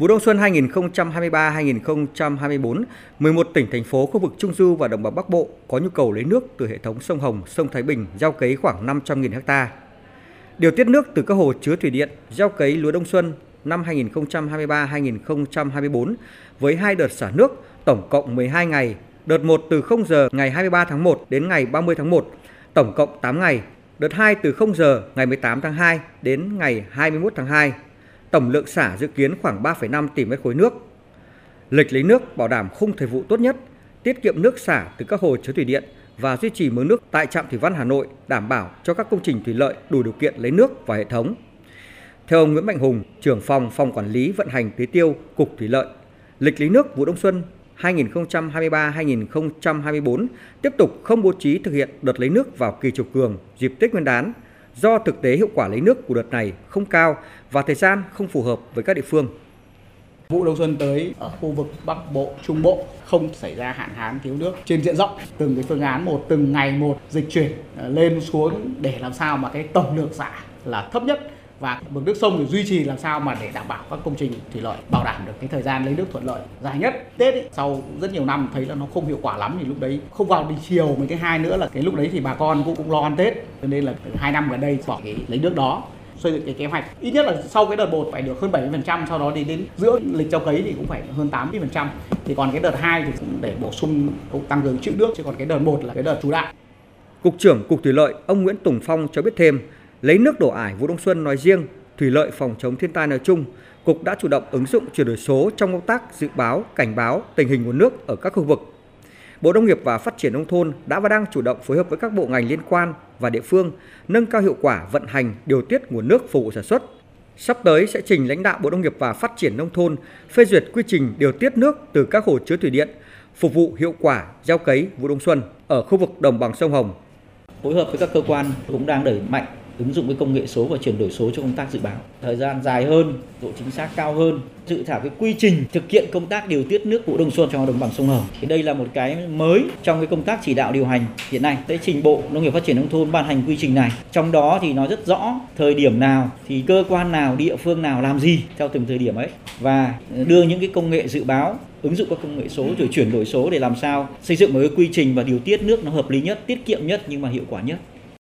Vụ đông xuân 2023-2024, 11 tỉnh thành phố khu vực Trung du và Đồng bằng Bắc Bộ có nhu cầu lấy nước từ hệ thống sông Hồng, sông Thái Bình gieo cấy khoảng 500.000 ha. Điều tiết nước từ các hồ chứa thủy điện gieo cấy lúa đông xuân năm 2023-2024 với hai đợt xả nước tổng cộng 12 ngày, đợt 1 từ 0 giờ ngày 23 tháng 1 đến ngày 30 tháng 1, tổng cộng 8 ngày, đợt 2 từ 0 giờ ngày 18 tháng 2 đến ngày 21 tháng 2. Tổng lượng xả dự kiến khoảng 3,5 tỷ mét khối nước. Lịch lấy nước bảo đảm khung thời vụ tốt nhất, tiết kiệm nước xả từ các hồ chứa thủy điện và duy trì mớ nước tại trạm thủy văn Hà Nội đảm bảo cho các công trình thủy lợi đủ điều kiện lấy nước vào hệ thống. Theo ông Nguyễn Mạnh Hùng, trưởng phòng phòng quản lý vận hành tưới tiêu, Cục Thủy lợi, lịch lấy nước vụ đông xuân 2023-2024 tiếp tục không bố trí thực hiện đợt lấy nước vào kỳ chiều cường dịp Tết Nguyên đán do thực tế hiệu quả lấy nước của đợt này không cao và thời gian không phù hợp với các địa phương. Vụ đông xuân tới ở khu vực Bắc Bộ, Trung Bộ không xảy ra hạn hán thiếu nước trên diện rộng. Từng cái phương án một, từng ngày một dịch chuyển ờ, lên xuống để làm sao mà cái tổng lượng xả là thấp nhất và mực nước sông thì duy trì làm sao mà để đảm bảo các công trình thủy lợi bảo đảm được cái thời gian lấy nước thuận lợi dài nhất tết ấy, sau rất nhiều năm thấy là nó không hiệu quả lắm thì lúc đấy không vào đi chiều mấy cái hai nữa là cái lúc đấy thì bà con cũng cũng lo ăn tết. Cho nên là hai năm gần đây bỏ cái lấy nước đó xây dựng cái kế hoạch. Ít nhất là sau cái đợt một phải được hơn 70% sau đó thì đến giữa lịch gieo cấy thì cũng phải hơn 80% thì còn cái đợt 2 thì cũng để bổ sung cũng tăng cường chữ nước chứ còn cái đợt 1 là cái đợt chủ đạo. Cục trưởng Cục Thủy lợi ông Nguyễn Tùng Phong cho biết thêm, lấy nước đổ ải vụ đông xuân nói riêng, thủy lợi phòng chống thiên tai nói chung, Cục đã chủ động ứng dụng chuyển đổi số trong công tác dự báo, cảnh báo tình hình nguồn nước ở các khu vực. Bộ Nông nghiệp và Phát triển Nông thôn đã và đang chủ động phối hợp với các bộ ngành liên quan và địa phương nâng cao hiệu quả vận hành điều tiết nguồn nước phục vụ sản xuất. Sắp tới sẽ trình lãnh đạo Bộ Nông nghiệp và Phát triển Nông thôn phê duyệt quy trình điều tiết nước từ các hồ chứa thủy điện phục vụ hiệu quả gieo cấy vụ đông xuân ở khu vực đồng bằng sông Hồng. Phối hợp với các cơ quan cũng đang đẩy mạnh ứng dụng cái công nghệ số và chuyển đổi số cho công tác dự báo. Thời gian dài hơn, độ chính xác cao hơn, dự thảo cái quy trình thực hiện công tác điều tiết nước vụ đông xuân cho đồng bằng sông Hồng. Thì đây là một cái mới trong cái công tác chỉ đạo điều hành hiện nay. Tới trình Bộ Nông nghiệp Phát triển nông thôn ban hành quy trình này. Trong đó thì nó rất rõ thời điểm nào thì cơ quan nào, địa phương nào làm gì theo từng thời điểm ấy và đưa những cái công nghệ dự báo ứng dụng các công nghệ số rồi chuyển đổi số để làm sao xây dựng một cái quy trình và điều tiết nước nó hợp lý nhất, tiết kiệm nhất nhưng mà hiệu quả nhất.